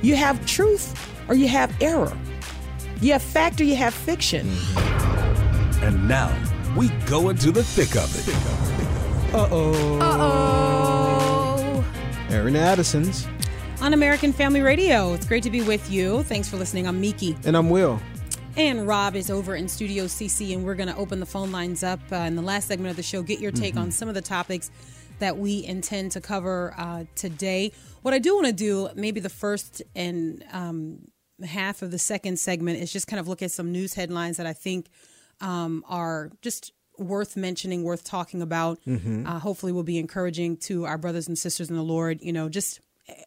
You have truth or you have error. You have fact or you have fiction. Mm-hmm. And now we go into the thick of it. Uh oh. Uh oh. Aaron Addison's. On American Family Radio. It's great to be with you. Thanks for listening. I'm Miki. And I'm Will. And Rob is over in Studio CC, and we're going to open the phone lines up uh, in the last segment of the show. Get your take mm-hmm. on some of the topics that we intend to cover uh, today. What I do want to do, maybe the first and um, half of the second segment, is just kind of look at some news headlines that I think um, are just worth mentioning, worth talking about. Mm-hmm. Uh, hopefully, will be encouraging to our brothers and sisters in the Lord. You know, just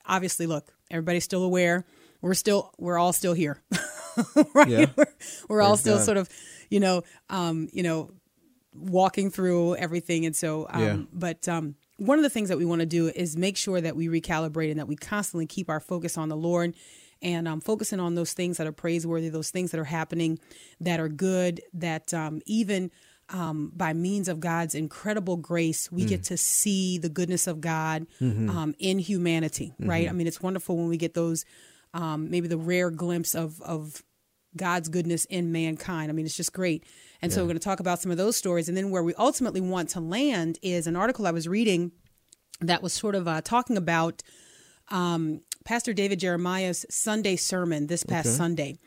obviously, look, everybody's still aware. We're still, we're all still here. right? Yeah. We're, we're all still God. sort of, you know, um, you know, walking through everything. And so, um, yeah. but um, one of the things that we want to do is make sure that we recalibrate and that we constantly keep our focus on the Lord and um, focusing on those things that are praiseworthy, those things that are happening that are good, that um, even um, by means of God's incredible grace, we mm. get to see the goodness of God mm-hmm. um, in humanity, right? Mm-hmm. I mean, it's wonderful when we get those, um, maybe the rare glimpse of, of God's goodness in mankind. I mean, it's just great. And yeah. so we're going to talk about some of those stories. And then where we ultimately want to land is an article I was reading that was sort of uh, talking about um, Pastor David Jeremiah's Sunday sermon this past okay. Sunday.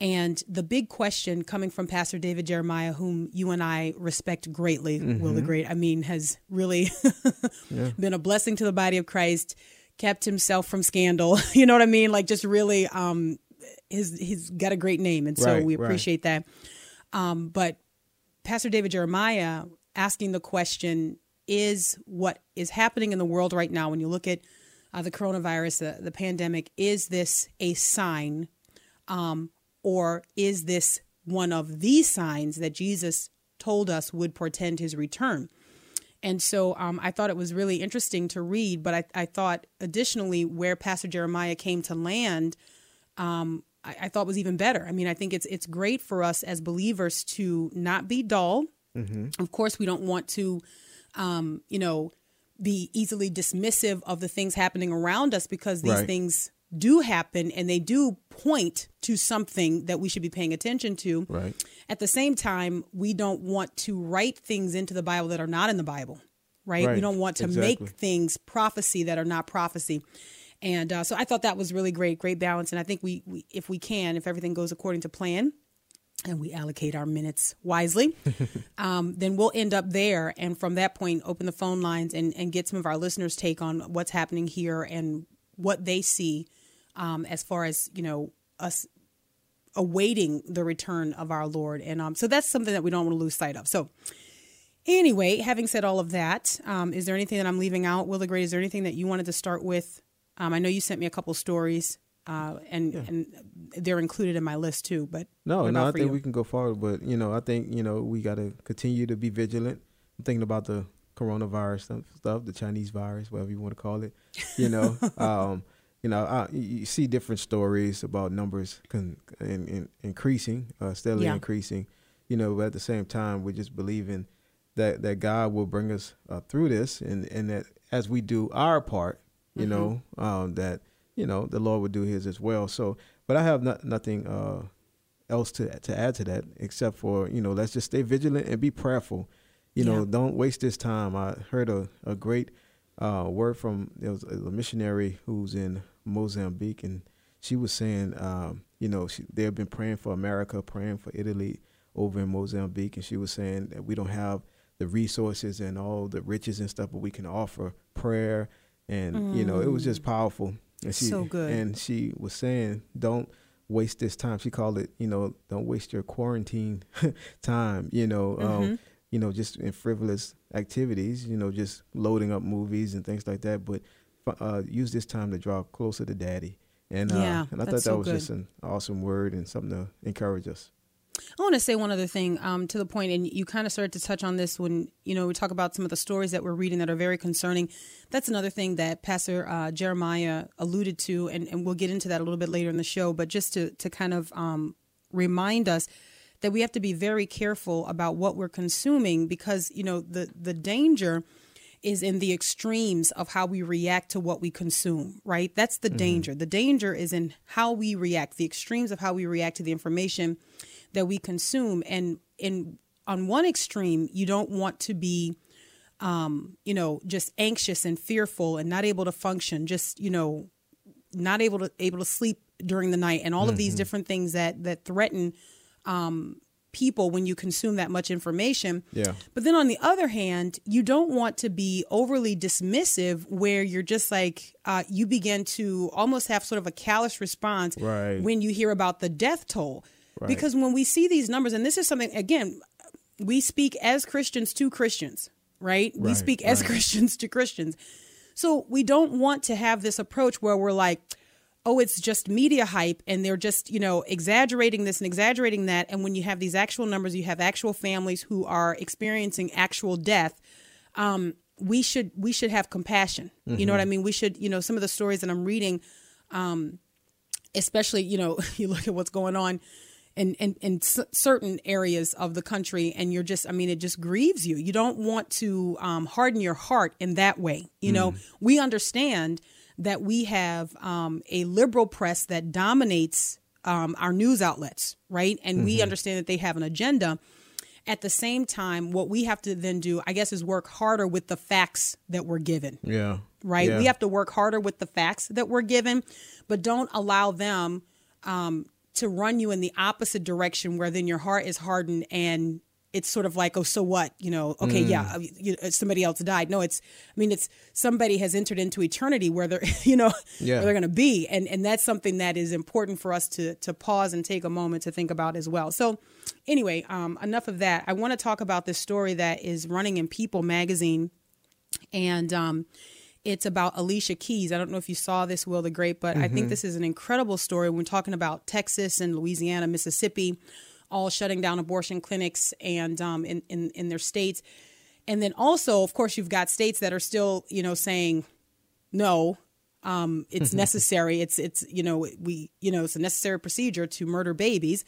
And the big question coming from Pastor David Jeremiah, whom you and I respect greatly, mm-hmm. Will the Great, I mean, has really yeah. been a blessing to the body of Christ, kept himself from scandal. you know what I mean? Like just really um his he's got a great name and so right, we appreciate right. that. Um but Pastor David Jeremiah asking the question is what is happening in the world right now when you look at uh, the coronavirus, the, the pandemic, is this a sign um, or is this one of these signs that Jesus told us would portend his return? And so um, I thought it was really interesting to read, but I, I, thought additionally where Pastor Jeremiah came to land, um, I, I, thought was even better. I mean, I think it's it's great for us as believers to not be dull. Mm-hmm. Of course, we don't want to, um, you know, be easily dismissive of the things happening around us because these right. things do happen and they do point to something that we should be paying attention to. Right. At the same time, we don't want to write things into the Bible that are not in the Bible. Right. right. We don't want to exactly. make things prophecy that are not prophecy. And uh, so I thought that was really great, great balance. And I think we, we, if we can, if everything goes according to plan, and we allocate our minutes wisely, um, then we'll end up there. And from that point, open the phone lines and, and get some of our listeners' take on what's happening here and what they see um, as far as you know us awaiting the return of our Lord. And um, so that's something that we don't want to lose sight of. So anyway, having said all of that, um, is there anything that I'm leaving out, Will the Great? Is there anything that you wanted to start with? Um, I know you sent me a couple stories. Uh, and yeah. and they're included in my list too. But no, no, I think you? we can go forward. But you know, I think you know we got to continue to be vigilant. I'm thinking about the coronavirus stuff, stuff, the Chinese virus, whatever you want to call it. You know, um, you know, I, you see different stories about numbers con, in, in, increasing, uh, steadily yeah. increasing. You know, but at the same time, we're just believing that that God will bring us uh, through this, and and that as we do our part, you mm-hmm. know, um, that you know the Lord would do His as well. So, but I have not, nothing uh, else to to add to that except for you know let's just stay vigilant and be prayerful. You yeah. know, don't waste this time. I heard a a great uh, word from there was a missionary who's in Mozambique, and she was saying, um, you know, she, they've been praying for America, praying for Italy over in Mozambique, and she was saying that we don't have the resources and all the riches and stuff, but we can offer prayer, and mm. you know, it was just mm. powerful. And she, so good. And she was saying, don't waste this time. She called it, you know, don't waste your quarantine time. You know, um, mm-hmm. um, you know, just in frivolous activities. You know, just loading up movies and things like that, but uh, use this time to draw closer to daddy And uh, Yeah, and I thought that so was good. just an awesome word and something to encourage us. I want to say one other thing um, to the point, and you kind of started to touch on this when you know we talk about some of the stories that we're reading that are very concerning. That's another thing that Pastor uh, Jeremiah alluded to, and, and we'll get into that a little bit later in the show. But just to to kind of um, remind us that we have to be very careful about what we're consuming because you know the the danger is in the extremes of how we react to what we consume, right? That's the danger. The danger is in how we react, the extremes of how we react to the information that we consume. And in on one extreme, you don't want to be um, you know, just anxious and fearful and not able to function, just, you know, not able to able to sleep during the night and all of these different things that that threaten um people when you consume that much information. Yeah. But then on the other hand, you don't want to be overly dismissive where you're just like, uh, you begin to almost have sort of a callous response Right. when you hear about the death toll. Right. Because when we see these numbers, and this is something, again, we speak as Christians to Christians, right? we Right, speak as right. Christians to Christians. So we don't want to have this approach where we're like, oh, it's just media hype and they're just, you know, exaggerating this and exaggerating that. And when you have these actual numbers, you have actual families who are experiencing actual death. Um, we should we should have compassion. You know what I mean? We should, you know, some of the stories that I'm reading, um, especially, you know, you look at what's going on in, in, in certain areas of the country and you're just, I mean, it just grieves you. You don't want to um, harden your heart in that way. You know, we understand that we have um, a liberal press that dominates um, our news outlets, right? And we understand that they have an agenda. At the same time, what we have to then do, I guess, is work harder with the facts that we're given Yeah. right? Yeah. We have to work harder with the facts that we're given, but don't allow them um, to run you in the opposite direction where then your heart is hardened and it's sort of like, oh, so what? You know, okay, Mm. yeah, uh, you, uh, somebody else died. No, it's, I mean, it's somebody has entered into eternity where they're, you know, Yeah. where they're going to be, and and that's something that is important for us to to pause and take a moment to think about as well. So, anyway, um, enough of that. I want to talk about this story that is running in People magazine and um, it's about Alicia Keys. I don't know if you saw this, Will the Great, but I think this is an incredible story. When we're talking about Texas and Louisiana, Mississippi, all shutting down abortion clinics and um, in, in in their states, and then also, of course, you've got states that are still, you know, saying no. Um, it's necessary. It's it's you know we you know it's a necessary procedure to murder babies.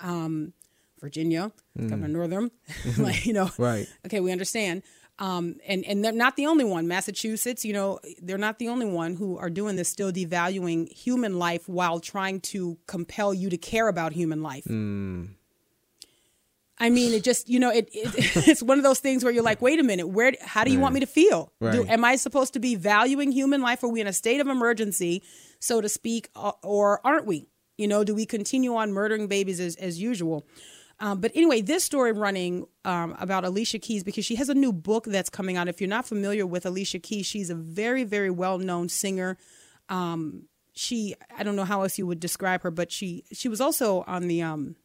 Um, Virginia, Governor Northam, like you know, Right. Okay, we understand. Um, and and they're not the only one. Massachusetts, you know, they're not the only one who are doing this, still devaluing human life while trying to compel you to care about human life. I mean, it just you know, it, it it's one of those things where you're like, wait a minute, where? How do you want me to feel? Do, am I supposed to be valuing human life? Are we in a state of emergency, so to speak, uh, or aren't we? You know, do we continue on murdering babies as as usual? Um, but anyway, this story running um, about Alicia Keys because she has a new book that's coming out. If you're not familiar with Alicia Keys, she's a very, very well known singer. Um, she, I don't know how else you would describe her, but she she was also on the um,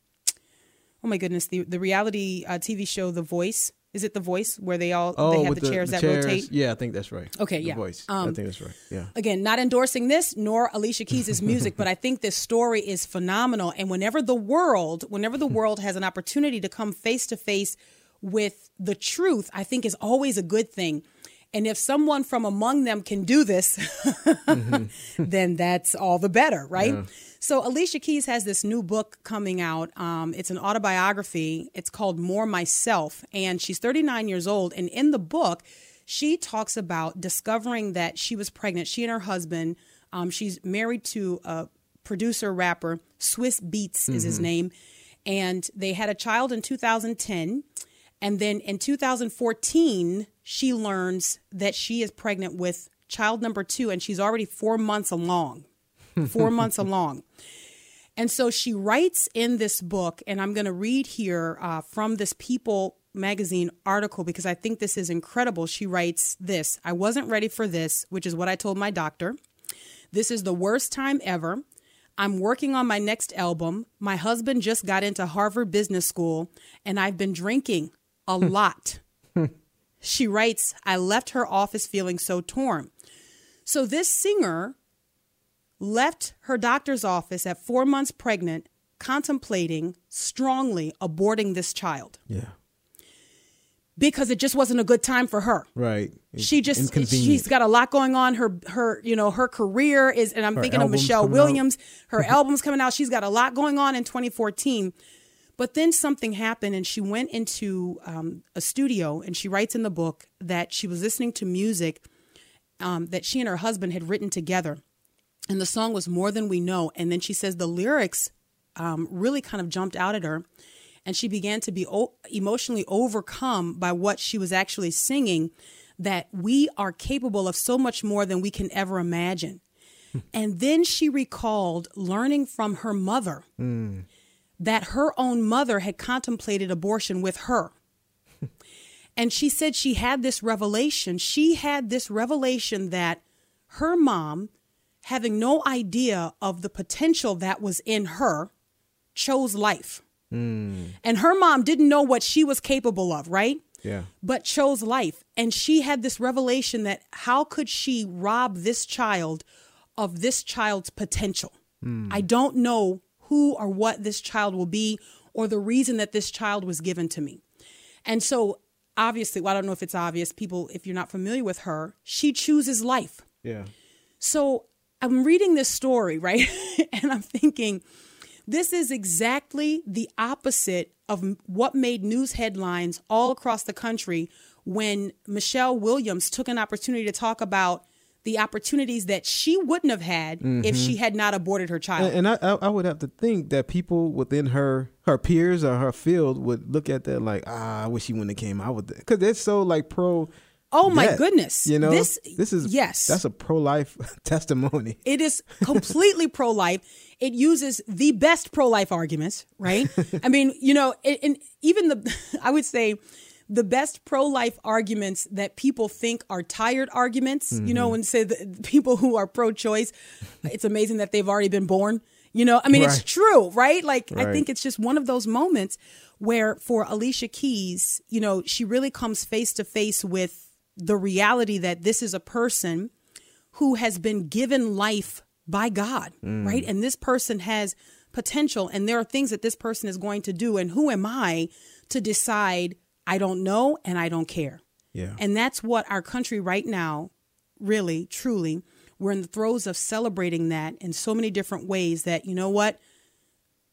oh my goodness, the the reality uh, TV show The Voice. Is it The Voice where they all Oh, they have with the, chairs that rotate? Yeah, I think that's right. Okay, The yeah. Voice. Um, I think that's right. Yeah. again, not endorsing this nor Alicia Keys' music, but I think this story is phenomenal. And whenever the world, whenever the world has an opportunity to come face to face with the truth, I think is always a good thing. And if someone from among them can do this, then that's all the better, right? So Alicia Keys has this new book coming out. Um, it's an autobiography. It's called More Myself, and she's 39 years old. And in the book, she talks about discovering that she was pregnant. She and her husband. Um, she's married to a producer rapper. Swizz Beatz is his name, and they had a child in 2010. And then in 2014, she learns that she is pregnant with child number two, and she's already four months along. Four months along. And so she writes in this book, and I'm going to read here uh, from this People magazine article because I think this is incredible. She writes this I wasn't ready for this, which is what I told my doctor. This is the worst time ever. I'm working on my next album. My husband just got into Harvard Business School, and I've been drinking a lot. she writes, I left her office feeling so torn. So, this singer left her doctor's office at four months pregnant, contemplating strongly aborting this child Yeah. because it just wasn't a good time for her. Right. She just she's got a lot going on. Her her you know her career is, and I'm Her thinking of Michelle. Williams. Her album's coming out. She's got a lot going on in 2014. But then something happened, and she went into um, a studio, and she writes in the book that she was listening to music um, that she and her husband had written together, and the song was "More Than We Know." And then she says the lyrics um, really kind of jumped out at her, and she began to be o- emotionally overcome by what she was actually singing. That we are capable of so much more than we can ever imagine. and then she recalled learning from her mother that her own mother had contemplated abortion with her. and she said she had this revelation. She had this revelation that her mom, having no idea of the potential that was in her, chose life. Hmm. And her mom didn't know what she was capable of, right? Yeah. but chose life. And she had this revelation that how could she rob this child of this child's potential? Hmm. I don't know who or what this child will be or the reason that this child was given to me. And so, obviously, well, I don't know if it's obvious, people, if you're not familiar with her, she chooses life. Yeah. So I'm reading this story, right? and I'm thinking, this is exactly the opposite of what made news headlines all across the country when Michelle Williams took an opportunity to talk about the opportunities that she wouldn't have had if she had not aborted her child. And, and I, I I would have to think that people within her her peers or her field would look at that like ah I wish she wouldn't have came out with that because it's so like pro. Oh, my goodness. You know This- this is yes. that's a pro life testimony. It is completely pro life. It uses the best pro life arguments, right? I mean, you know, and, and even the, I would say, the best pro life arguments that people think are tired arguments, you know, mm-hmm. and say the people who are pro choice, it's amazing that they've already been born. You know, I mean, it's true, right? Like, I think it's just one of those moments where for Alicia Keys, you know, she really comes face to face with the reality that this is a person who has been given life by God, mm. right? And this person has potential, and there are things that this person is going to do. And who am I to decide I don't know and I don't care? Yeah. And that's what our country right now, really, truly, we're in the throes of celebrating that in so many different ways that, you know what?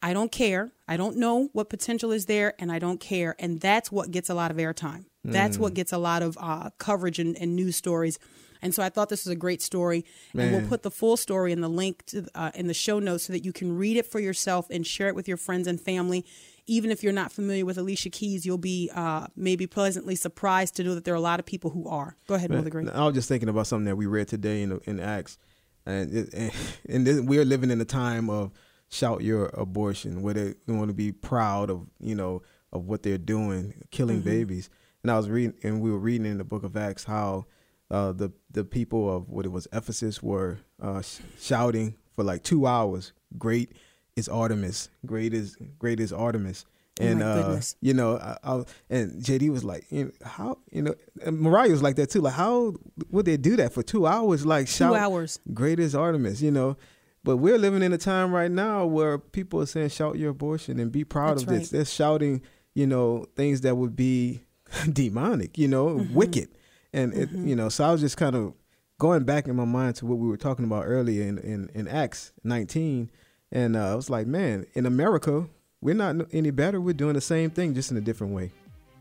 I don't care. I don't know what potential is there, and I don't care. And that's what gets a lot of airtime. That's what gets a lot of uh, coverage and, and news stories. And so I thought this was a great story, and we'll put the full story in the link to, uh, in the show notes so that you can read it for yourself and share it with your friends and family. Even if you're not familiar with Alicia Keys, you'll be uh, maybe pleasantly surprised to know that there are a lot of people who are. Go ahead, Mother Green. I was just thinking about something that we read today in in Acts, and it, and, and this, we're living in a time of shout your abortion, where they want to be proud of you know of what they're doing, killing babies. And I was reading, and we were reading in the Book of Acts how uh, the the people of what it was Ephesus were uh, sh- shouting for like two hours. Great is Artemis. Great is great is Artemis. And my uh, goodness. you know, I, I, and JD was like, you know, how you know, and Mariah was like that too. Like, how would they do that for two hours? Like, shout, hours. Great is Artemis, you know. But we're living in a time right now where people are saying, "Shout your abortion and be proud That's of this." right. They're shouting, you know, things that would be demonic, you know, Mm-hmm. wicked, and it, you know. So I was just kind of going back in my mind to what we were talking about earlier in in, in Acts 19, and uh, I was like, man, in America, we're not any better. We're doing the same thing, just in a different way.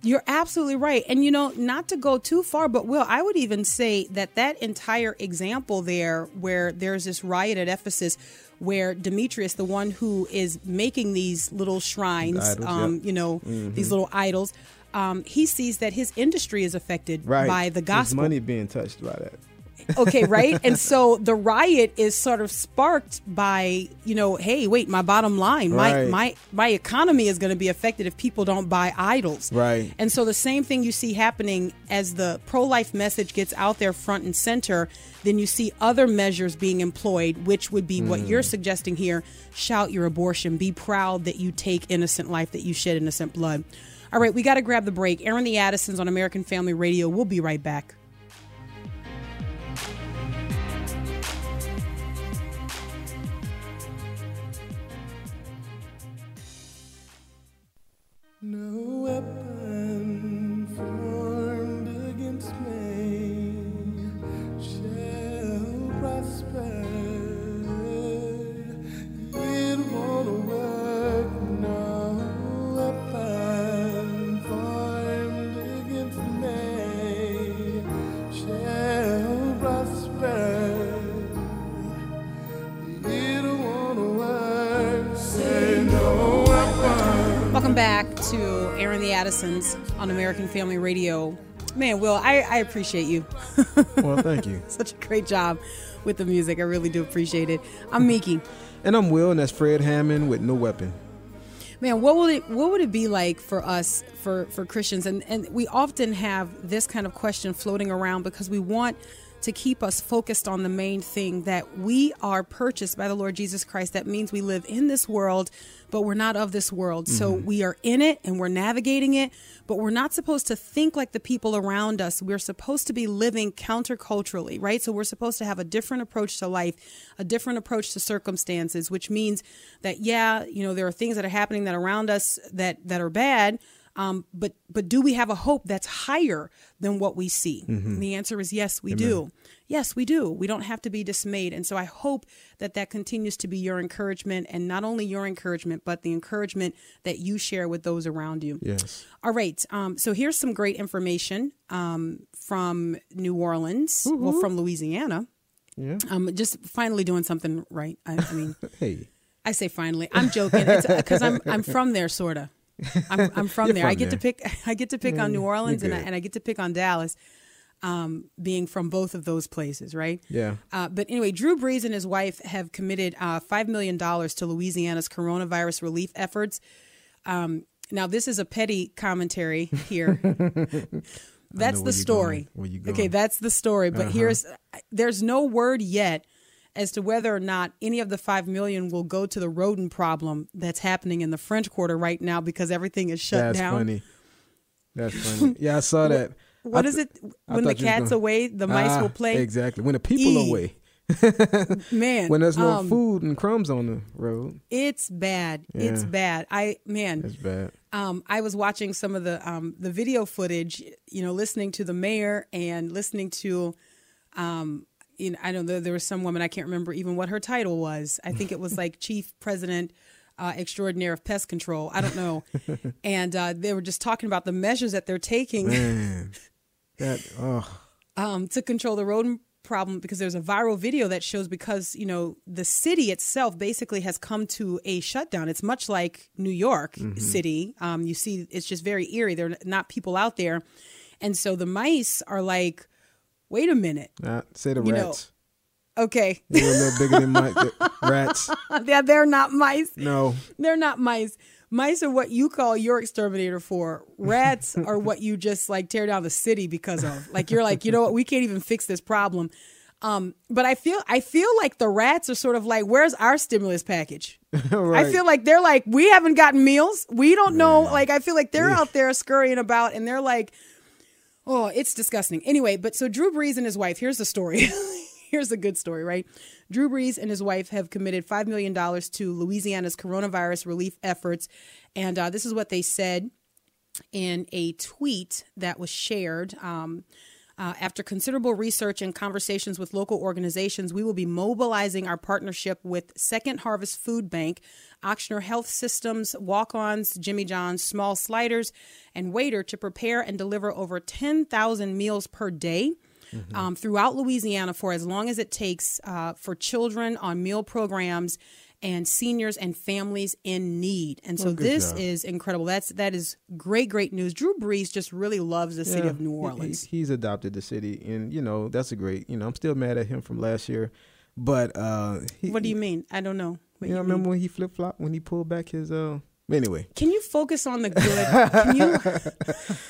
You're absolutely right. And you know, not to go too far, but Will, I would even say that that entire example there, where there's this riot at Ephesus, where Demetrius, the one who is making these little shrines, Idols, um, yep. you know, these little idols, um, he sees that his industry is affected Right. by the gospel. money being touched by that. okay, right? and so the riot is sort of sparked by, you know, hey, wait, my bottom line, my Right. my my economy is going to be affected if people don't buy idols. Right. And so the same thing you see happening as the pro-life message gets out there front and center, then you see other measures being employed, which would be what you're suggesting here, shout your abortion, be proud that you take innocent life, that you shed innocent blood. All right, we got to grab the break. Aaron the Addisons on American Family Radio. We'll be right back. No. Addisons on American Family Radio. Man, Will, I, I appreciate you. Well, thank you. Such a great job with the music. I really do appreciate it. I'm Miki. And I'm Will, and that's Fred Hammond with No Weapon. Man, what would it what would it be like for us for for Christians? And and we often have this kind of question floating around because we want to keep us focused on the main thing that we are purchased by the Lord Jesus Christ. That means we live in this world, but we're not of this world. So mm-hmm. we are in it and we're navigating it, but we're not supposed to think like the people around us. We're supposed to be living counterculturally, right? So we're supposed to have a different approach to life, a different approach to circumstances, which means that yeah, you know, there are things that are happening that around us that that are bad. Um, but but do we have a hope that's higher than what we see? And the answer is yes, we do. Yes, we do. We don't have to be dismayed. And so I hope that that continues to be your encouragement, and not only your encouragement, but the encouragement that you share with those around you. Yes. All right. Um, so here's some great information um, from New Orleans, well, from Louisiana. Yeah. Um, just finally doing something right. I, I mean, Hey. I say finally. I'm joking because I'm I'm from there, sorta. I'm, I'm from there. I from get to pick. I get to pick on New Mm, Orleans and I, and I get to pick on Dallas, um, being from both of those places, right? Yeah. Uh, but anyway, Drew Brees and his wife have committed uh, five million dollars to Louisiana's coronavirus relief efforts. Um, now, this is a petty commentary here. that's the story. Okay, that's the story. But here's there's no word yet as to whether or not any of the five million will go to the rodent problem that's happening in the French Quarter right now because everything is shut That's down. That's funny. That's funny. Yeah, I saw that. What I is it? When the thought you was cat's gonna- away, the mice Ah, will play. Exactly. When the people E. away. Man, When there's no um, food and crumbs on the road. It's bad. It's bad. I man, That's bad. um, I was watching some of the um, the video footage. You know, listening to the mayor and listening to, um, you know, I know there, there was some woman I can't remember even what her title was. I think it was like chief president. Uh, extraordinaire of pest control. I don't know, and uh, they were just talking about the measures that they're taking Man. That oh um, to control the rodent problem because there's a viral video that shows because you know the city itself basically has come to a shutdown. It's much like New York City. Um, you see, it's just very eerie. There are not people out there, and so the mice are like, "Wait a minute, uh, say the You know, rats. okay, They're a little bigger than the rats. they're, they're not mice. No. They're not mice." Mice are what you call your exterminator for. Rats are what you just like tear down the city because of. Like you're like, you know what? We can't even fix this problem. Um, but I feel I feel like the rats are sort of like, where's our stimulus package? right. I feel like they're like, we haven't gotten meals. We don't know. Like I feel like they're out there scurrying about and they're like, oh, it's disgusting. Anyway, but so Drew Brees and his wife, here's the story. here's a good story, right? Drew Brees and his wife have committed $5 million to Louisiana's coronavirus relief efforts. And uh, this is what they said in a tweet that was shared. Um, uh, after considerable research and conversations with local organizations, we will be mobilizing our partnership with Second Harvest Food Bank, Ochsner Health Systems, Walk Ons, Jimmy John's, Smalls Sliders, and Waitr to prepare and deliver over 10,000 meals per day. Um, throughout Louisiana, for as long as it takes uh, for children on meal programs and seniors and families in need. And so Well, this job. is incredible. That's that is great, great news. Drew Brees just really loves the city of New Orleans. he- he's adopted the city, and you know that's a great. You know, I'm still mad at him from last year, but uh, he, what do you mean? I don't know. What You know, you mean. remember when he flip flopped when he pulled back his uh. Anyway, Can you focus on the good? Can you?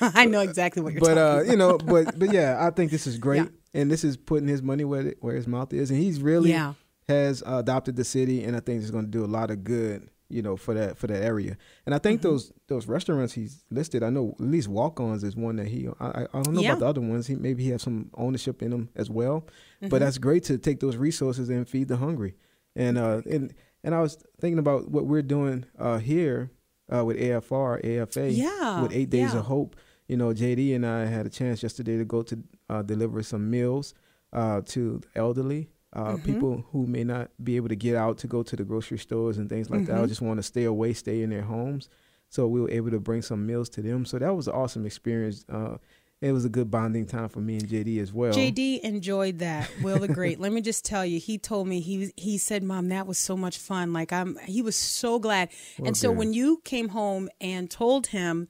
I know exactly what you're but uh, you know, but but yeah, I think this is great, Yeah. and this is putting his money where where his mouth is, and he's really Yeah. Has uh, adopted the city, and I think it's going to do a lot of good, you know, for that for that area. And I Mm-hmm. think those those restaurants he's listed, I know at least Walk-Ons is one that he. I I, I don't know Yeah. about the other ones. He maybe he has some ownership in them as well. Mm-hmm. But that's great to take those resources and feed the hungry. And uh and and I was thinking about what we're doing uh here uh with AFR AFA Yeah, with Eight Days yeah. of Hope. You know, JD and I had a chance yesterday to go to uh, deliver some meals uh, to elderly uh, Mm-hmm. people who may not be able to get out to go to the grocery stores and things like that. Mm-hmm. I just want to stay away, stay in their homes. So we were able to bring some meals to them. So that was an awesome experience. Uh, it was a good bonding time for me and JD as well. JD enjoyed that. Will the Great. Let me just tell you, he told me he he said, "Mom, that was so much fun." Like I'm, he was so glad. Well, and so when you came home and told him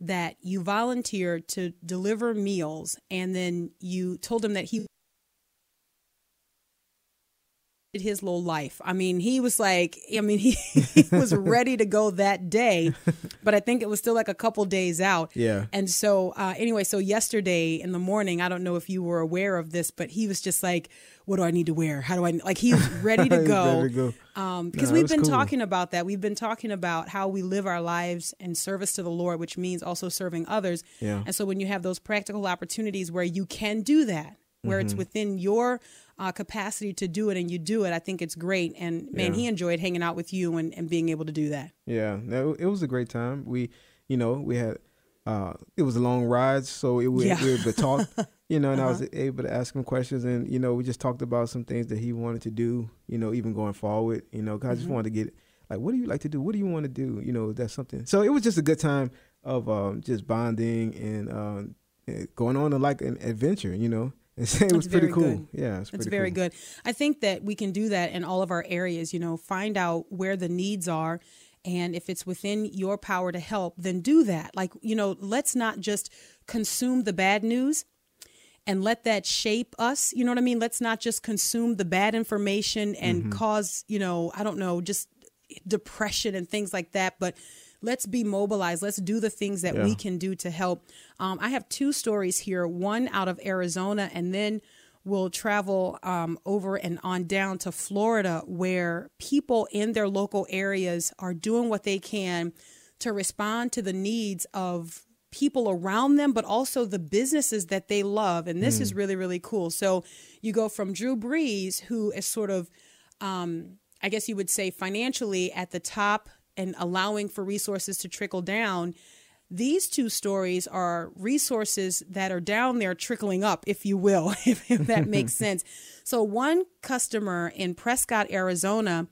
that you volunteered to deliver meals, and then you told him that he his little life. I mean, he was like, I mean, he, he was ready to go that day, but I think it was still like a couple days out. Yeah. And so, uh, anyway, so yesterday in the morning, I don't know if you were aware of this, but he was just like, "What do I need to wear? How do I like?" He was ready to He's go. ready to go. Um, because Nah, we've been cool. talking about that. We've been talking about how we live our lives in service to the Lord, which means also serving others. Yeah. And so when you have those practical opportunities where you can do that, where Mm-hmm. it's within your uh, capacity to do it and you do it, I think it's great. And man, Yeah. he enjoyed hanging out with you and, and being able to do that. Yeah, it was a great time. We, you know, we had uh it was a long ride, so it we, Yeah. Uh-huh. we were able to talk, you know, and I was able to ask him questions, and you know, we just talked about some things that he wanted to do, you know, even going forward, you know, 'cause I just Mm-hmm. wanted to get like, what do you like to do? What do you want to do? You know, that's something. So it was just a good time of um just bonding and um going on a, like an adventure, you know. It was pretty cool. good. Yeah, it's It's very cool. good. I think that we can do that in all of our areas, you know, find out where the needs are. And if it's within your power to help, then do that. Like, you know, let's not just consume the bad news and let that shape us. You know what I mean? Let's not just consume the bad information and mm-hmm. cause, you know, I don't know, just depression and things like that. But let's be mobilized. Let's do the things that we can do to help. Um, I have two stories here one out of Arizona, and then we'll travel um, over and on down to Florida, where people in their local areas are doing what they can to respond to the needs of people around them, but also the businesses that they love. And this is really, really cool. So you go from Drew Brees, who is sort of, um, I guess you would say, financially at the top and allowing for resources to trickle down. These two stories are resources that are down there trickling up, if you will, if, if that makes sense. So, one customer in Prescott, Arizona,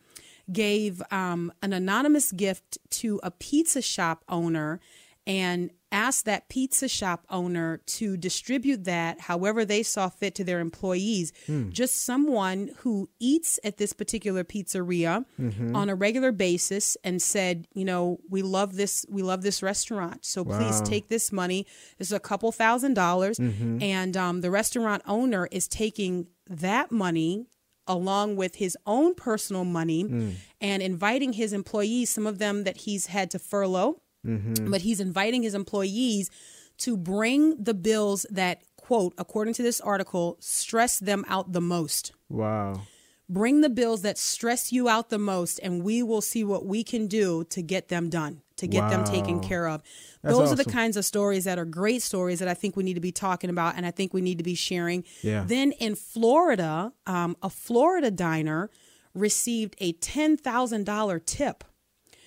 gave um, an anonymous gift to a pizza shop owner and asked that pizza shop owner to distribute that however they saw fit to their employees. Hmm. Just someone who eats at this particular pizzeria mm-hmm. on a regular basis and said, you know, we love this, we love this restaurant. So please take this money. This is a couple thousand dollars. Mm-hmm. And um, the restaurant owner is taking that money along with his own personal money hmm. and inviting his employees, some of them that he's had to furlough, but he's inviting his employees to bring the bills that, quote, according to this article, stress them out the most. Wow. Bring the bills that stress you out the most, and we will see what we can do to get them done, to get them taken care of. That's Those are the kinds of stories that are great stories that I think we need to be talking about and I think we need to be sharing. Yeah. Then in Florida, um, a Florida diner received a $10,000 tip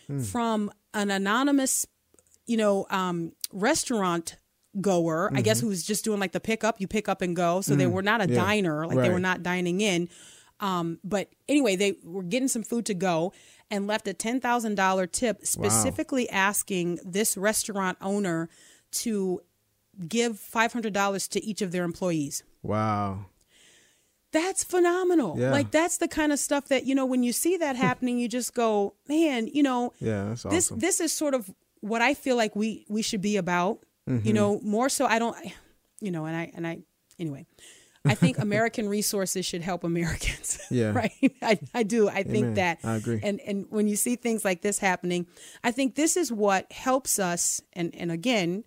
Hmm. from an anonymous, you know, um, restaurant goer, I guess, Mm-hmm. who's just doing like the pickup, you pick up and go. So they were not a Mm. Yeah. diner, like they were not dining in. Um, but anyway, they were getting some food to go and left a $10,000 tip specifically asking this restaurant owner to give $500 to each of their employees. Wow. That's phenomenal. Yeah. Like that's the kind of stuff that, you know, when you see that happening, you just go, man, you know, Yeah, that's this awesome. this is sort of what I feel like we we should be about. Mm-hmm. You know, more so I don't you know, and I and I anyway. I think American resources should help Americans. Yeah. right. I, I do. I think Amen. that. I agree. And and when you see things like this happening, I think this is what helps us. And and again,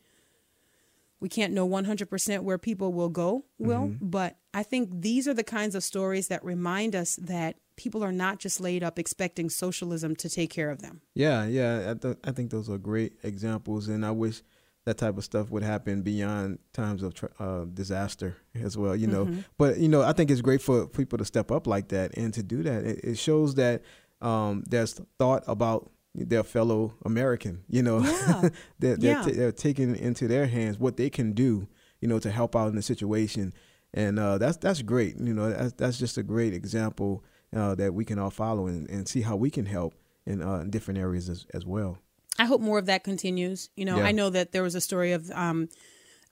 we can't know 100% where people will go, will, Mm-hmm. but I think these are the kinds of stories that remind us that people are not just laid up expecting socialism to take care of them. Yeah, yeah. I, th- I think those are great examples, and I wish that type of stuff would happen beyond times of tr- uh, disaster as well. You know, but you know, I think it's great for people to step up like that and to do that. It, it shows that um, there's thought about their fellow American. You know, Yeah. they're they're, Yeah. ta- they're taking into their hands what they can do. You know, to help out in the situation, and uh, that's that's great. You know, that's that's just a great example uh, that we can all follow and, and see how we can help in, uh, in different areas as, as well. I hope more of that continues. You know, Yeah. I know that there was a story of um,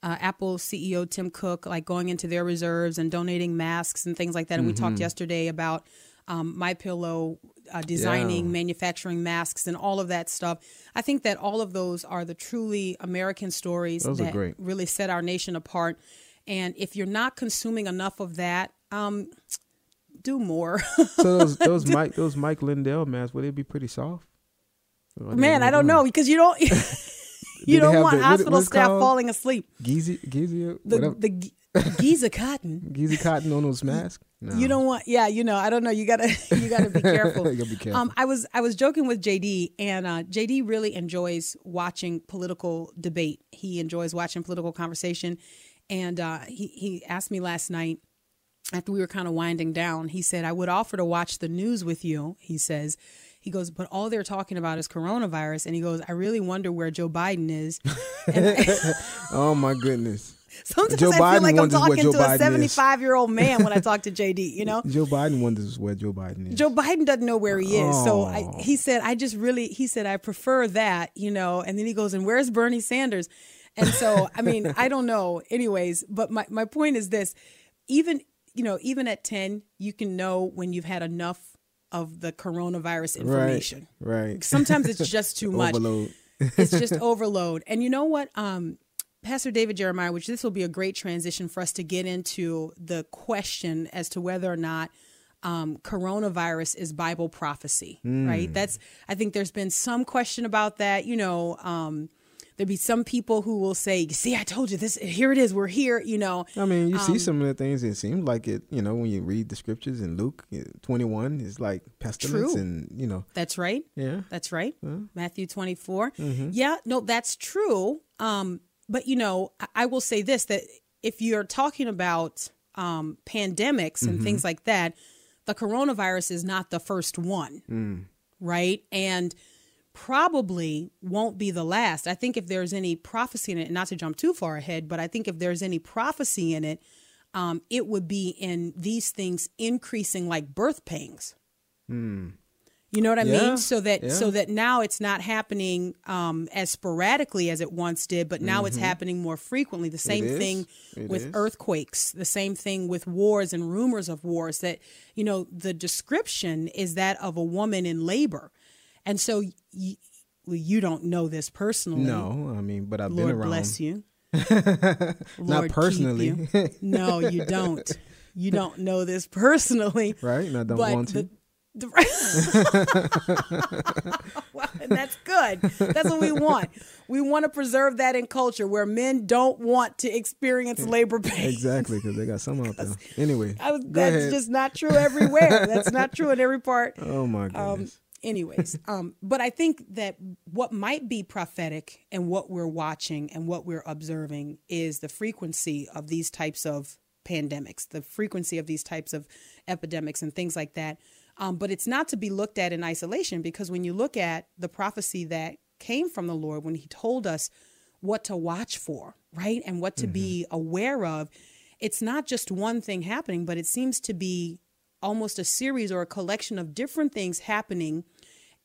uh, Apple CEO Tim Cook like going into their reserves and donating masks and things like that. And we talked yesterday about um, My Pillow uh, designing, Yeah. manufacturing masks, and all of that stuff. I think that all of those are the truly American stories Those that really set our nation apart. And if you're not consuming enough of that, um, do more. So those those Mike those Mike Lindell masks would they be pretty soft? Man, I don't know because you don't you don't want the- hospital what's it staff called? falling asleep. Geezy Geezy The the Giza cotton. Geezy cotton on those masks? No. You don't want, yeah, you know, I don't know. You gotta, you gotta be careful. You gotta be careful. Um, I was, I was joking with JD, and uh, JD really enjoys watching political debate. He enjoys watching political conversation, and uh, he he asked me last night after we were kind of winding down. He said, "I would offer to watch the news with you." He says. He goes, but all they're talking about is coronavirus. And he goes, I really wonder where Joe Biden is. oh my goodness. Sometimes Joe I feel Biden like I'm talking to Biden a is. 75 year old man when I talk to JD, you know? Joe Biden wonders where Joe Biden is. Joe Biden doesn't know where he is. So I, Oh. he said, I just really, he said, I prefer that, you know, and then he goes, and where's Bernie Sanders? And so, I mean, I don't know anyways, but my, my point is this, even, you know, even at 10, you can know when you've had enough of the coronavirus information. Right. Right. Sometimes it's just too much Overload. it's just overload. And you know what? Um, Pastor David Jeremiah, which this will be a great transition for us to get into the question as to whether or not um, coronavirus is Bible prophecy, right? That's I think there's been some question about that. You know, um, there'd be some people who will say, "See, I told you this. Here it is. We're here." You know, I mean, you Um, see some of the things. It seems like it. You know, when you read the scriptures in Luke eh, twenty-one, it's like pestilence, True. and you know, that's right. yeah, That's right. Matthew 24. Mm-hmm. Yeah, no, that's true. Um, but you know, I, I will say this that if you're talking about um, pandemics and Mm-hmm. things like that, the coronavirus is not the first one, Mm. right? And probably won't be the last. I think if there's any prophecy in it, not to jump too far ahead, but I think if there's any prophecy in it, um, it would be in these things increasing like birth pangs. You know what I. Yeah, mean? So that yeah. so that now it's not happening um, as sporadically as it once did, but now it's happening more frequently. The same Mm-hmm. thing It with is. earthquakes. The same thing with wars and rumors of wars. That you know the description is that of a woman in labor, and so y- well, you don't know this personally. no, I mean, but I've Lord been around. bless you. Not Lord personally, you. No, you don't. You don't know this personally. right? And I don't but want to. the well, that's good. That's what we want. We want to preserve that in culture where men don't want to experience labor pain. exactly, because they got some out there. Anyway, was, that's ahead. just not true everywhere. That's not true in every part. Oh my Um, anyways, um, but I think that what might be prophetic and what we're watching and what we're observing is the frequency of these types of pandemics, the frequency of these types of epidemics and things like that. Um, but it's not to be looked at in isolation because when you look at the prophecy that came from the Lord, when He told us what to watch for, right, and what to be aware of, it's not just one thing happening, but it seems to be almost a series or a collection of different things happening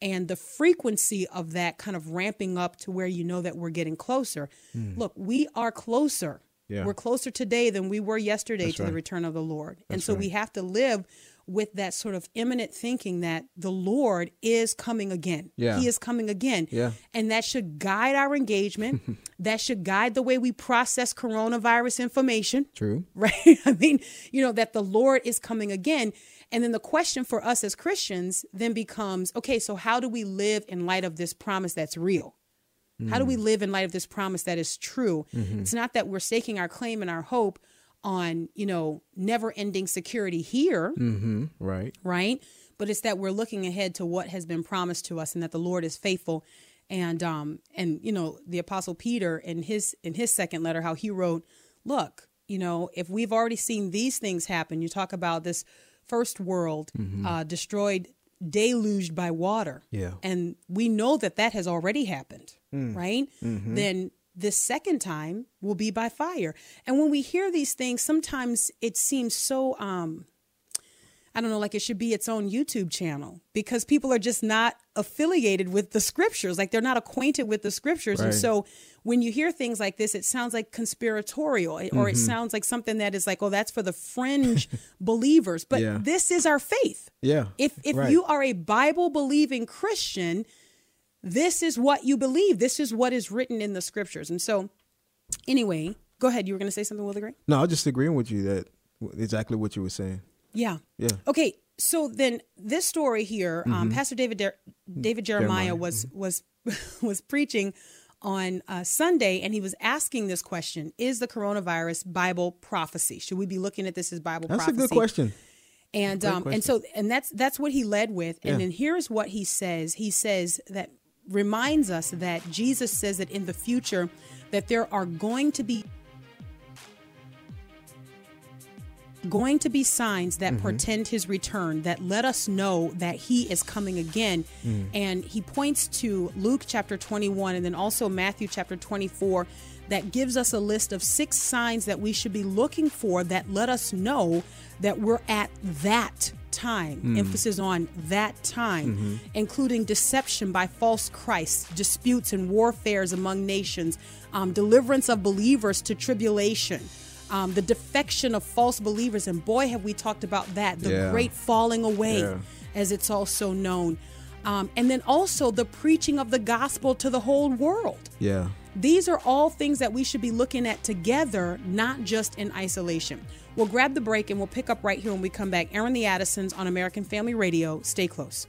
and the frequency of that kind of ramping up to where you know that we're getting closer. Look, we are closer. Yeah. We're closer today than we were yesterday That's to the return of the Lord. and so right. we have to live with that sort of imminent thinking that the Lord is coming again. Yeah. He is coming again. Yeah. And that should guide our engagement. that should guide the way we process coronavirus information True. right? I mean, you know, that the Lord is coming again. And then the question for us as Christians then becomes okay, so how do we live in light of this promise that's real? How do we hmm. live in light of this promise that is true? Mm-hmm. It's not that we're staking our claim and our hope on, you know, never ending security here, Mm-hmm. Right. right? But it's that we're looking ahead to what has been promised to us and that the Lord is faithful. And um and you know, the apostle Peter in his in his second letter how he wrote, look, you know, if we've already seen these things happen, you talk about this first world uh destroyed deluged by water. Yeah. And we know that that has already happened, right? Then this second time will be by fire. And when we hear these things, sometimes it seems so um I don't know, like it should be its own YouTube channel because people are just not affiliated with the scriptures. Like they're not acquainted with the scriptures. And so when you hear things like this, it sounds like conspiratorial or Mm-hmm. it sounds like something that is like, oh, that's for the fringe believers. But Yeah. this is our faith. Yeah. If if right. you are a Bible believing Christian, this is what you believe. This is what is written in the scriptures. And so anyway, go ahead. You were going to say something, Willie Gray? No, I was just agreeing with you that exactly what you were saying. Yeah. Yeah. Okay, so then this story here, um, Pastor David Der- David Jeremiah, Jeremiah, was was was preaching on uh, Sunday, and he was asking this question: Is the coronavirus Bible prophecy? Should we be looking at this as Bible prophecy? That's prophecy? a good question. And Great um, and so and that's that's what he led with. And Yeah. then here's what he says. He says that reminds us that Jesus says that in the future that there are going to be going to be signs that Mm-hmm. portend his return that let us know that he is coming again Mm. and he points to Luke chapter 21 and then also Matthew chapter 24 that gives us a list of six signs that we should be looking for that let us know that we're at that time emphasis on that time including deception by false christs disputes and warfares among nations um, deliverance of believers to tribulation um, the defection of false believers. And boy, have we talked about that the Yeah. great falling away, Yeah. as it's also known. Um, and then also the preaching of the gospel to the whole world. Yeah. These are all things that we should be looking at together, not just in isolation. We'll grab the break and we'll pick up right here when we come back. Aaron the Addisons on American Family Radio. Stay close.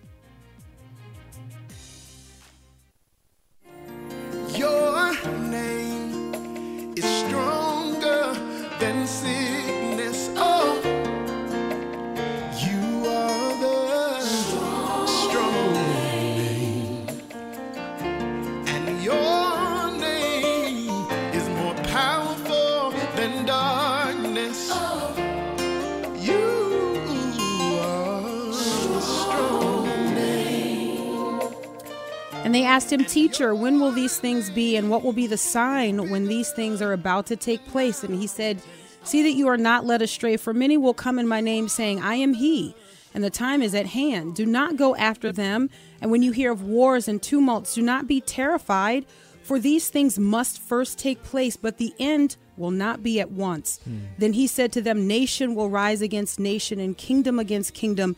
Your name is stronger than sickness. They asked him, Teacher, when will these things be, and what will be the sign when these things are about to take place? And he said, See that you are not led astray, for many will come in my name, saying, I am he, and the time is at hand. Do not go after them. And when you hear of wars and tumults, do not be terrified, for these things must first take place, but the end will not be at once. Hmm. Then he said to them, Nation will rise against nation, and kingdom against kingdom.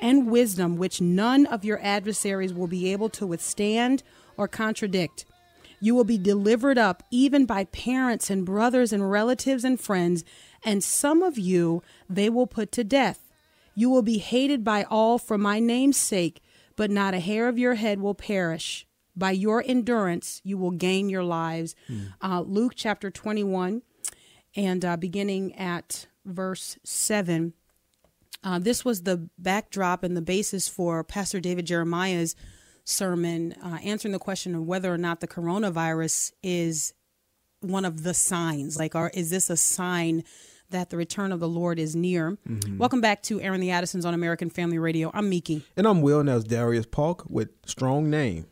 and wisdom which none of your adversaries will be able to withstand or contradict. You will be delivered up even by parents and brothers and relatives and friends, and some of you they will put to death. You will be hated by all for my name's sake, but not a hair of your head will perish. By your endurance, you will gain your lives. Uh, Luke chapter 21, and uh, beginning at verse 7. Uh, this was the backdrop and the basis for Pastor David Jeremiah's sermon, uh, answering the question of whether or not the coronavirus is one of the signs. Like, are, is this a sign that the return of the Lord is near? Welcome back to Aaron the Addisons on American Family Radio. I'm Miki. And I'm Will, and that's Darius Polk with strong name.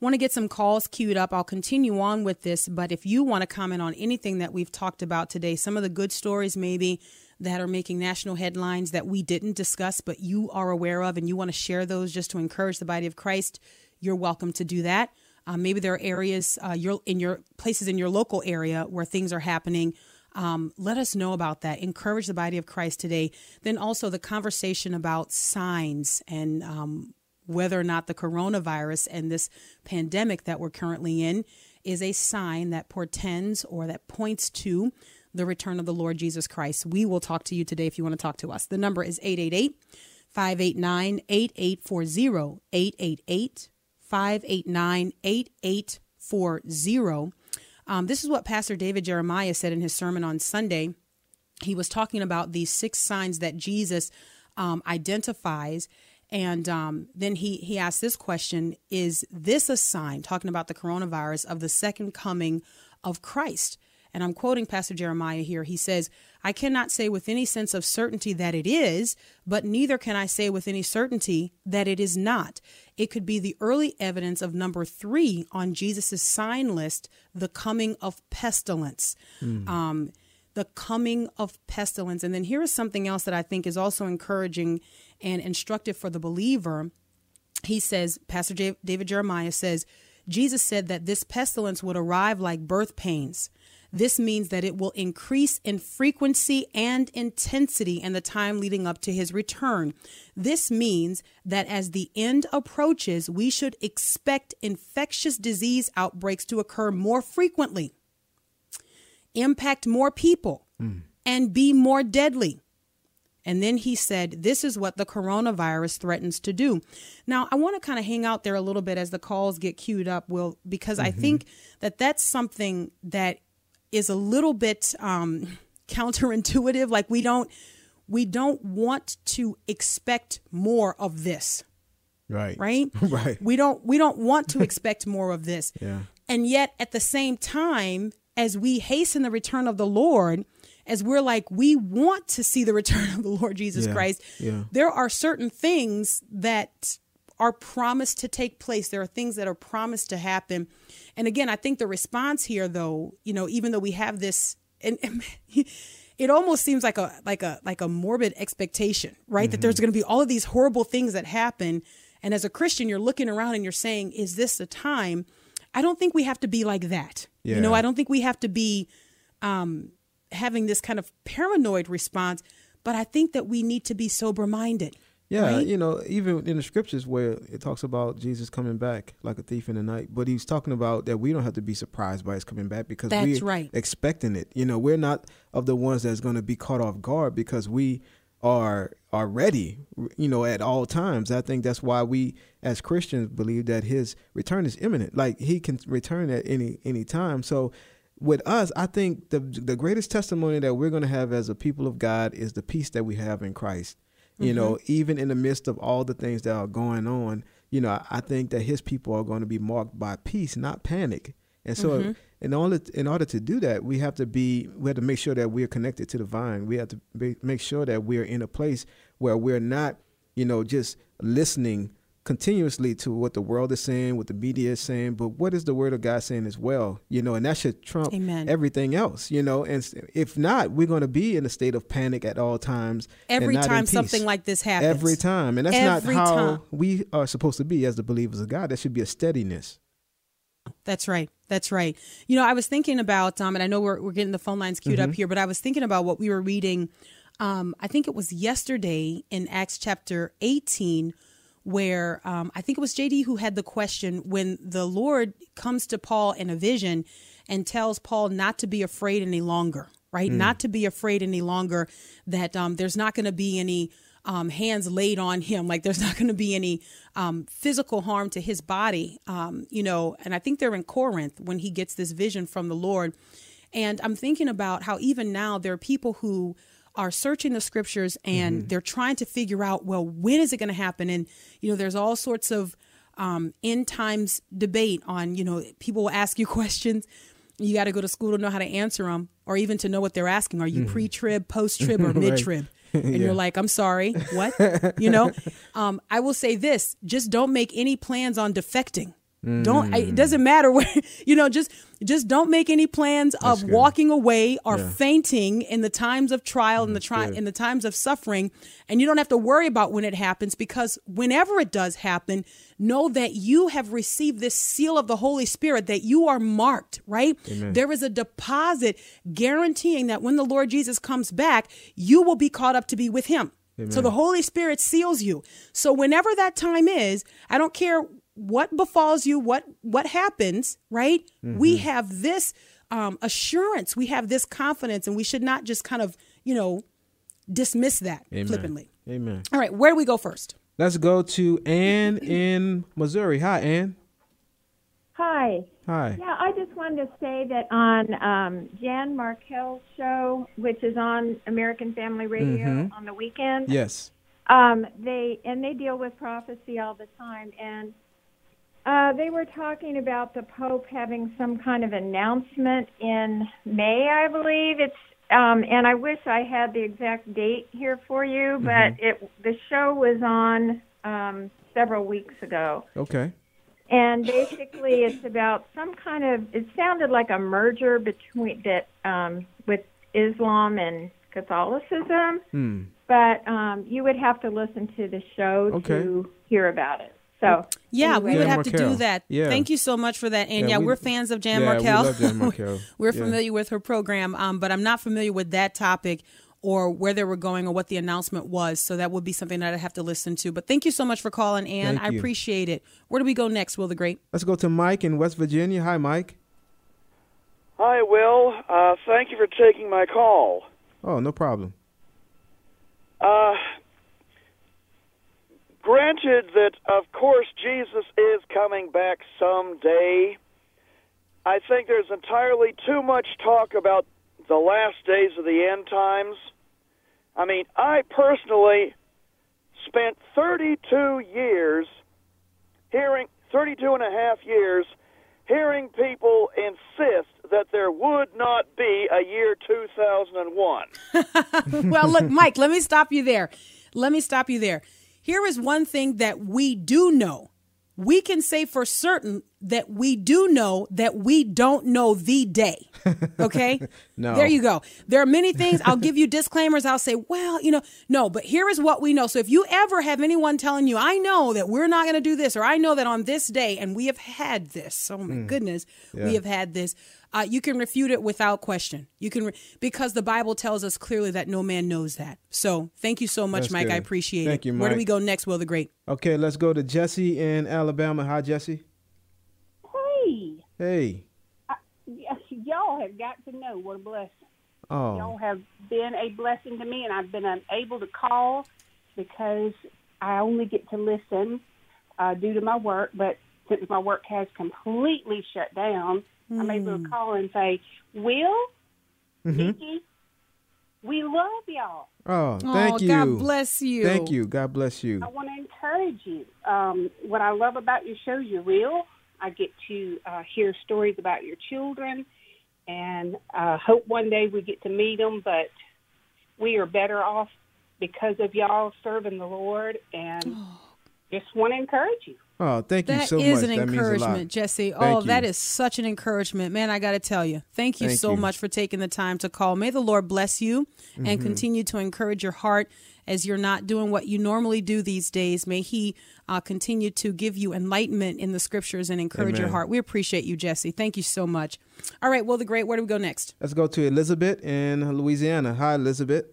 Want to get some calls queued up. I'll continue on with this, but if you want to comment on anything that we've talked about today, some of the good stories maybe that are making national headlines that we didn't discuss, but you are aware of, and you want to share those just to encourage the body of Christ, you're welcome to do that. Uh, maybe there are areas uh, you're in your places in your local area where things are happening. Um, let us know about that. Encourage the body of Christ today. Then also the conversation about signs and um, whether or not the coronavirus and this pandemic that we're currently in is a sign that portends or that points to the return of the Lord Jesus Christ. We will talk to you today if you want to talk to us. The number is 888 589 8840. 888 589 8840. Um, this is what Pastor David Jeremiah said in his sermon on Sunday. He was talking about these six signs that Jesus um, identifies And um, then he he asked this question: Is this a sign, talking about the coronavirus, of the second coming of Christ? And I'm quoting Pastor Jeremiah here. He says, I cannot say with any sense of certainty that it is, but neither can I say with any certainty that it is not. It could be the early evidence of number three on Jesus' sign list, the coming of pestilence. Um, the coming of pestilence. And then here is something else that I think is also encouraging and instructive for the believer. He says, Pastor J- David Jeremiah says, Jesus said that this pestilence would arrive like birth pains. This means that it will increase in frequency and intensity in the time leading up to his return. This means that as the end approaches, we should expect infectious disease outbreaks to occur more frequently, impact more people, and be more deadly. And then he said, This is what the coronavirus threatens to do. Now, I want to kind of hang out there a little bit as the calls get queued up, Will, because I mm-hmm. think that that's something that is a little bit um, counterintuitive. Like we don't we don't want to expect more of this, Right. right? Right. We don't we don't want to expect more of this. Yeah. And yet at the same time, as we hasten the return of the Lord, as we're like, we want to see the return of the Lord Jesus Yeah, Christ, yeah. there are certain things that are promised to take place. There are things that are promised to happen. And again, I think the response here, though, you know, even though we have this, and, and it almost seems like a like a like a morbid expectation, right? That there's Mm-hmm. going to be all of these horrible things that happen, and as a Christian, you're looking around and you're saying, "Is this the time?" I don't think we have to be like that. You know, I don't think we have to be um, having this kind of paranoid response, but I think that we need to be sober minded. Yeah, right? you know, even in the scriptures where it talks about Jesus coming back like a thief in the night, but he's talking about that we don't have to be surprised by his coming back because That's we're right. expecting it. You know, we're not of the ones that's going to be caught off guard because we are are ready, you know, at all times. I think that's why we as Christians believe that his return is imminent. Like he can return at any any time. So with us, I think the the greatest testimony that we're going to have as a people of God is the peace that we have in Christ. You know, mm-hmm. even in the midst of all the things that are going on, you know, I- think that his people are going to be marked by peace, not panic. And so, mm-hmm. in order in order to do that, we have to be we have to make sure that we're connected to the vine. We have to be, make sure that we're in a place where we're not, you know, just listening continuously to what the world is saying, what the media is saying, but what is the word of God saying as well? You know, and that should trump Amen. everything else. You know, and if not, we're going to be in a state of panic at all times. Every time something like this happens. Every time, and that's Every not how time. we are supposed to be as the believers of God. There should be a steadiness. That's right. That's right. You know, I was thinking about, um, and I know we're, we're getting the phone lines queued up here, but I was thinking about what we were reading. Um, I think it was yesterday in Acts chapter 18, where um, I think it was JD who had the question when the Lord comes to Paul in a vision and tells Paul not to be afraid any longer, right? Not to be afraid any longer, that um, there's not going to be any um, hands laid on him. Like there's not going to be any um, physical harm to his body. Um, you know, and I think they're in Corinth when he gets this vision from the Lord. And I'm thinking about how even now there are people who are searching the scriptures and they're trying to figure out, well, when is it going to happen? And, you know, there's all sorts of um, end times debate on, you know, people will ask you questions. You got to go to school to know how to answer them or even to know what they're asking. Are you pre trib, post trib, or mid trib? And you're like, I'm sorry, what? you know, um, I will say this: just don't make any plans on defecting. Don't. I, it doesn't matter where. You know, just just don't make any plans of good. walking away or Yeah. fainting in the times of trial and the tri- good. in the times of suffering, and you don't have to worry about when it happens because whenever it does happen, know that you have received this seal of the Holy Spirit that you are marked. Right? There is a deposit guaranteeing that when the Lord Jesus comes back, you will be caught up to be with Him. So the Holy Spirit seals you. So whenever that time is, I don't care what befalls you, what what happens, right? We Mm-hmm. have this um, assurance, we have this confidence, and we should not just kind of, you know, dismiss that Amen. flippantly. Amen. All right, where do we go first? Let's go to Ann in Missouri. Hi, Ann. Hi. Hi. Yeah, I just wanted to say that on um, Jan Markell's show, which is on American Family Radio on the weekend, Yes. um, they and they deal with prophecy all the time, and uh, they were talking about the Pope having some kind of announcement in May, I believe. It's um, and I wish I had the exact date here for you, but it the show was on um, several weeks ago. Okay. And basically, it's about some kind of. It sounded like a merger between that um, with Islam and Catholicism. Hmm. But um, you would have to listen to the show Okay. to hear about it. So Yeah, we would Jan have to do that. Yeah. Thank you so much for that. And Yeah, yeah, we- we, are fans of Jan yeah, We love Jan Markell. we're Yeah. familiar with her program, um, but I'm not familiar with that topic or where they were going or what the announcement was. So that would be something that I'd have to listen to. But thank you so much for calling, Ann. I appreciate it. Where do we go next, Will the Great? Let's go to Mike in West Virginia. Hi, Mike. Hi, Will. Uh, thank you for taking my call. Oh, no problem. Uh, granted that, of course, Jesus is coming back someday, I think there's entirely too much talk about the last days of the end times. I mean, I personally spent 32 years hearing, 32 and a half years, hearing people insist that there would not be a year 2001. well, look, Mike, let me stop you there. Let me stop you there. Here is one thing that we do know. We can say for certain that we do know that we don't know the day. Okay? No. There you go. There are many things. I'll give you disclaimers. I'll say, well, you know, no, but here is what we know. So if you ever have anyone telling you, I know that we're not going to do this, or I know that on this day, and we have had this, oh my mm. goodness, Yeah. we have had this, uh, you can refute it without question. You can, re- because the Bible tells us clearly that no man knows that. So thank you so much, That's Mike. I appreciate Thank it. you, Where do we go next, Will the Great? Okay, let's go to Jesse in Alabama. Hi, Jesse. Hey, Hey. yes, y'all have got to know what a blessing. Oh. Y'all have been a blessing to me, and I've been unable to call because I only get to listen uh, due to my work. But since my work has completely shut down, I'm able to call and say, "Will, Vicky, we love y'all. oh, thank oh, you. God bless you. Thank you. God bless you. I want to encourage you. Um, what I love about your show, you're real. I get to uh, hear stories about your children, and uh, hope one day we get to meet them. But we are better off because of y'all serving the Lord, and just want to encourage you. Oh, thank you That so is much. an that means a lot. encouragement, Jesse. Thank oh, you. that is such an encouragement. Man, I got to tell you. Thank you Thank so you. much for taking the time to call. May the Lord bless you Mm-hmm. and continue to encourage your heart as you're not doing what you normally do these days. May He uh, continue to give you enlightenment in the scriptures and encourage your heart. We appreciate you, Jesse. Thank you so much. All right, well, the great. Where do we go next? Let's go to Elizabeth in Louisiana. Hi, Elizabeth.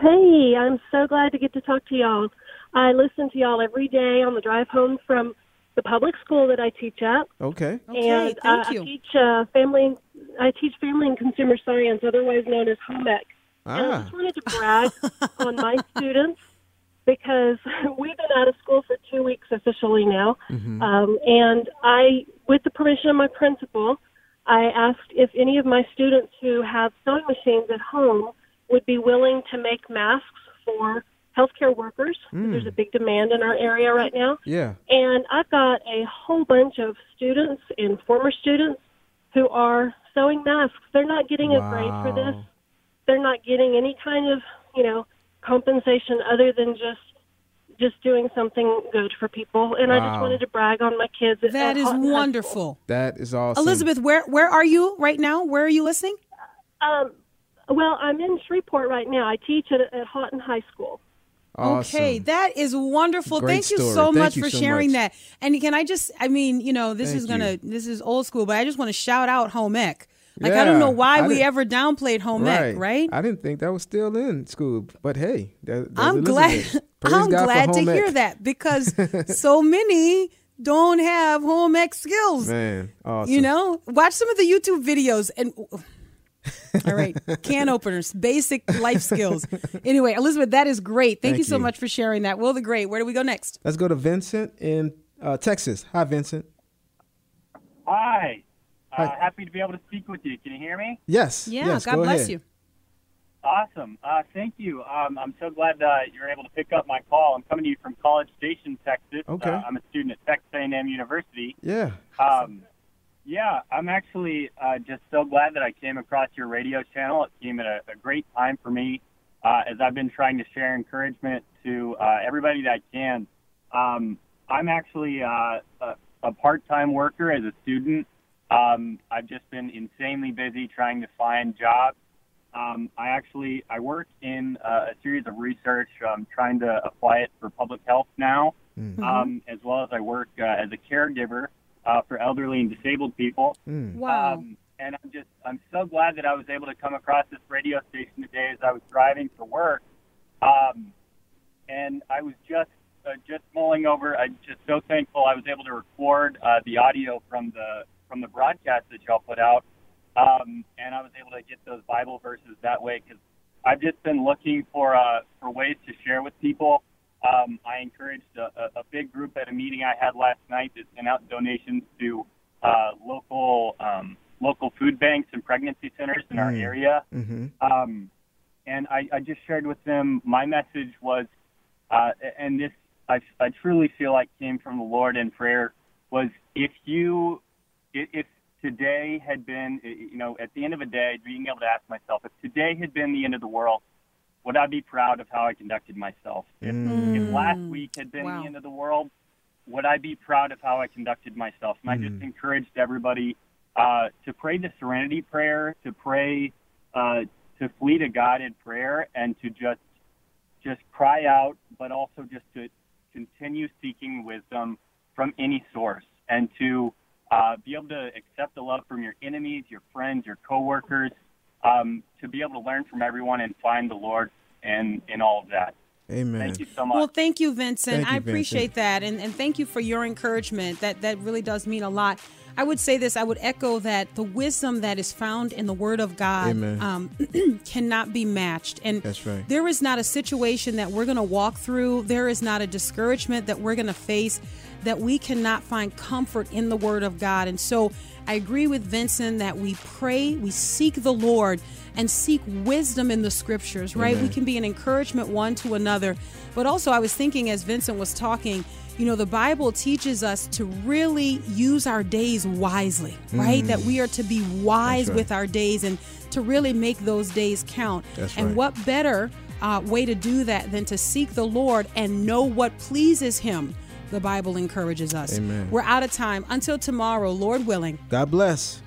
Hey, I'm so glad to get to talk to y'all. I listen to y'all every day on the drive home from the public school that I teach at. Okay. Okay, and thank uh, you. I teach uh, family. I teach family and consumer science, otherwise known as home ec. And I Ah, just wanted to brag on my students because we've been out of school for two weeks officially now. Mm-hmm. Um, and I, with the permission of my principal, I asked if any of my students who have sewing machines at home would be willing to make masks for healthcare workers. There's a big demand in our area right now. yeah. And I've got a whole bunch of students and former students who are sewing masks. They're not getting a grade for this. They're not getting any kind of, you know, compensation other than just just doing something good for people. And I just wanted to brag on my kids. at- That at is Haughton wonderful. That is awesome. Elizabeth, where where are you right now? Where are you listening? Um, well, I'm in Shreveport right now. I teach at, at Haughton High School. Awesome. Okay, that is wonderful. Great Thank you story. so Thank much you for so sharing much. that. And can I just I mean, you know, this Thank is going to this is old school, but I just want to shout out home ec. Like I don't know why I we ever downplayed home ec, right? I didn't think that was still in school, but hey, that, I'm glad I'm God glad to home hear that because so many don't have home ec skills. Man, awesome. You know, watch some of the YouTube videos and. All right, can openers, basic life skills. Anyway, Elizabeth, that is great. Thank, Thank you so you. much for sharing that. Will the Great, where do we go next? Let's go to Vincent in uh, Texas. Hi, Vincent. Hi. Uh, Hi. happy to be able to speak with you. Can you hear me? Yes. Yeah, yes, God go bless ahead. you. Awesome. Uh, thank you. Um, I'm so glad uh, you're able to pick up my call. I'm coming to you from College Station, Texas. Okay. Uh, I'm a student at Texas A&M University. Yeah. Um, yeah, I'm actually uh, just so glad that I came across your radio channel. It came at a, a great time for me uh, as I've been trying to share encouragement to uh, everybody that I can. Um, I'm actually uh, a, a part-time worker as a student. Um, I've just been insanely busy trying to find jobs. Um, I actually I work in uh, a series of research. I'm trying to apply it for public health now, um, as well as I work uh, as a caregiver uh, for elderly and disabled people. Wow. Um, and I'm just I'm so glad that I was able to come across this radio station today as I was driving to work. Um, and I was just uh, just mulling over. I'm just so thankful I was able to record uh, the audio from the from the broadcast that y'all put out, um, and I was able to get those Bible verses that way because I've just been looking for uh, for ways to share with people. Um, I encouraged a, a, a big group at a meeting I had last night that sent out donations to uh, local um, local food banks and pregnancy centers in our area. Mm-hmm. Um, and I, I just shared with them my message was, uh, and this I, I truly feel like came from the Lord in prayer was if you, if if today had been, you know, at the end of a day, being able to ask myself, if today had been the end of the world, would I be proud of how I conducted myself? If, if last week had been Wow. the end of the world, would I be proud of how I conducted myself? And I just encouraged everybody uh, to pray the serenity prayer, to pray, uh, to flee to God in prayer, and to just just cry out, but also just to continue seeking wisdom from any source, and to uh, be able to accept the love from your enemies, your friends, your coworkers, um, to be able to learn from everyone and find the Lord and in all of that. Amen. Thank you so much. Well, thank you, Vincent. Thank you, I appreciate Vincent. that, and and thank you for your encouragement. That that really does mean a lot. I would say this. I would echo that the wisdom that is found in the Word of God um, cannot be matched. And That's right. there is not a situation that we're going to walk through. There is not a discouragement that we're going to face that we cannot find comfort in the Word of God. And so I agree with Vincent that we pray, we seek the Lord, and seek wisdom in the Scriptures. Right? We can be an encouragement one to another. But also, I was thinking as Vincent was talking. You know, the Bible teaches us to really use our days wisely, right? That we are to be wise right. with our days and to really make those days count. That's and right. what better uh, way to do that than to seek the Lord and know what pleases Him? The Bible encourages us. Amen. We're out of time. Until tomorrow, Lord willing. God bless.